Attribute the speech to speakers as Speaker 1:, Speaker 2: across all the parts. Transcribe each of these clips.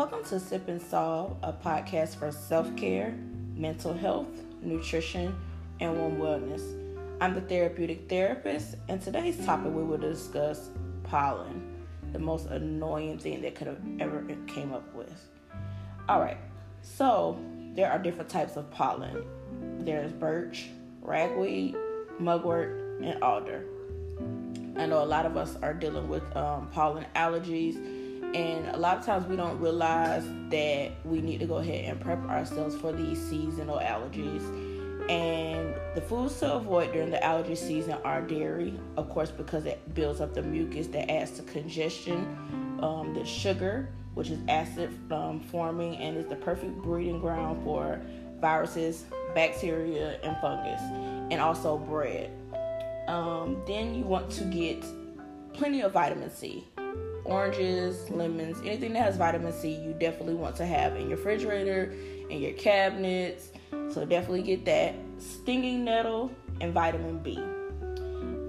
Speaker 1: Welcome to Sip and Solve, a podcast for self care, mental health, nutrition, and wellness. I'm the therapeutic therapist, and today's topic we will discuss pollen, the most annoying thing that could have ever came up with. All right, so there are different types of pollen. There's birch, ragweed, mugwort, and alder. I know a lot of us are dealing with um, pollen allergies, and a lot of times we don't realize that we need to go ahead and prep ourselves for these seasonal allergies. And the foods to avoid during the allergy season are dairy, of course, because it builds up the mucus that adds to congestion. Um, the sugar, which is acid um, forming and is the perfect breeding ground for viruses, bacteria, and fungus, and also bread. Um, then you want to get plenty of vitamin C. Oranges, lemons, anything that has vitamin C, you definitely want to have in your refrigerator, in your cabinets. So definitely get that. Stinging nettle and vitamin B.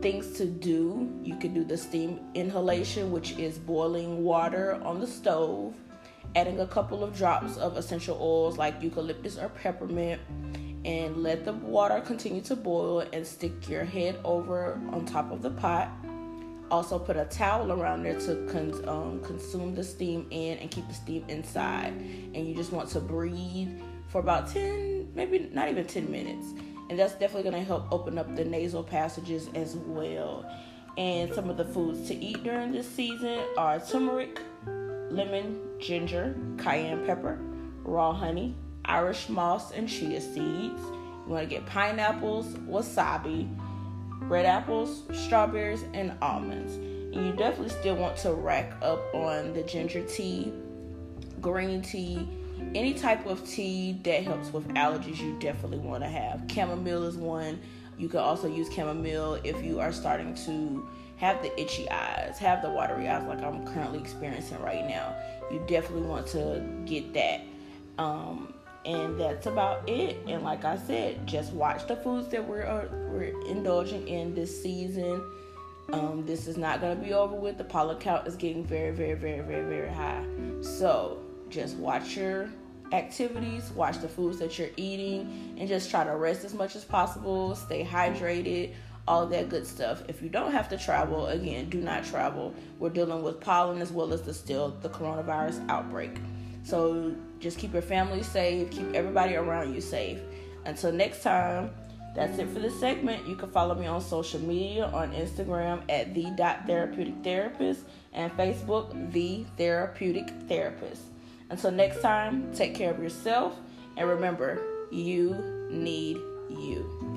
Speaker 1: Things to do you can do the steam inhalation, which is boiling water on the stove, adding a couple of drops of essential oils like eucalyptus or peppermint and let the water continue to boil and stick your head over on top of the pot. Also, put a towel around there to con- um, consume the steam in and keep the steam inside. And you just want to breathe for about 10, maybe not even 10 minutes. And that's definitely going to help open up the nasal passages as well. And some of the foods to eat during this season are turmeric, lemon, ginger, cayenne pepper, raw honey, Irish moss, and chia seeds. You want to get pineapples, wasabi, red apples, strawberries, and almonds. And you definitely still want to rack up on the ginger tea, green tea, any type of tea that helps with allergies. You definitely want to have. Chamomile is one. You can also use chamomile if you are starting to have the itchy eyes, have the watery eyes like I'm currently experiencing right now. You definitely want to get that. Um, and that's about it. And like I said, just watch the foods that we're uh, we're indulging in this season. Um, this is not going to be over with. The pollen count is getting very, very, very, very, very high. So just watch your activities, watch the foods that you're eating, and just try to rest as much as possible. Stay hydrated. All that good stuff. If you don't have to travel, again, do not travel. We're dealing with pollen as well as the still the coronavirus outbreak. So just keep your family safe, keep everybody around you safe. Until next time, that's it for this segment. You can follow me on social media on Instagram at the therapeutic therapist and Facebook the therapeutic therapist. Until next time, take care of yourself and remember, you need you.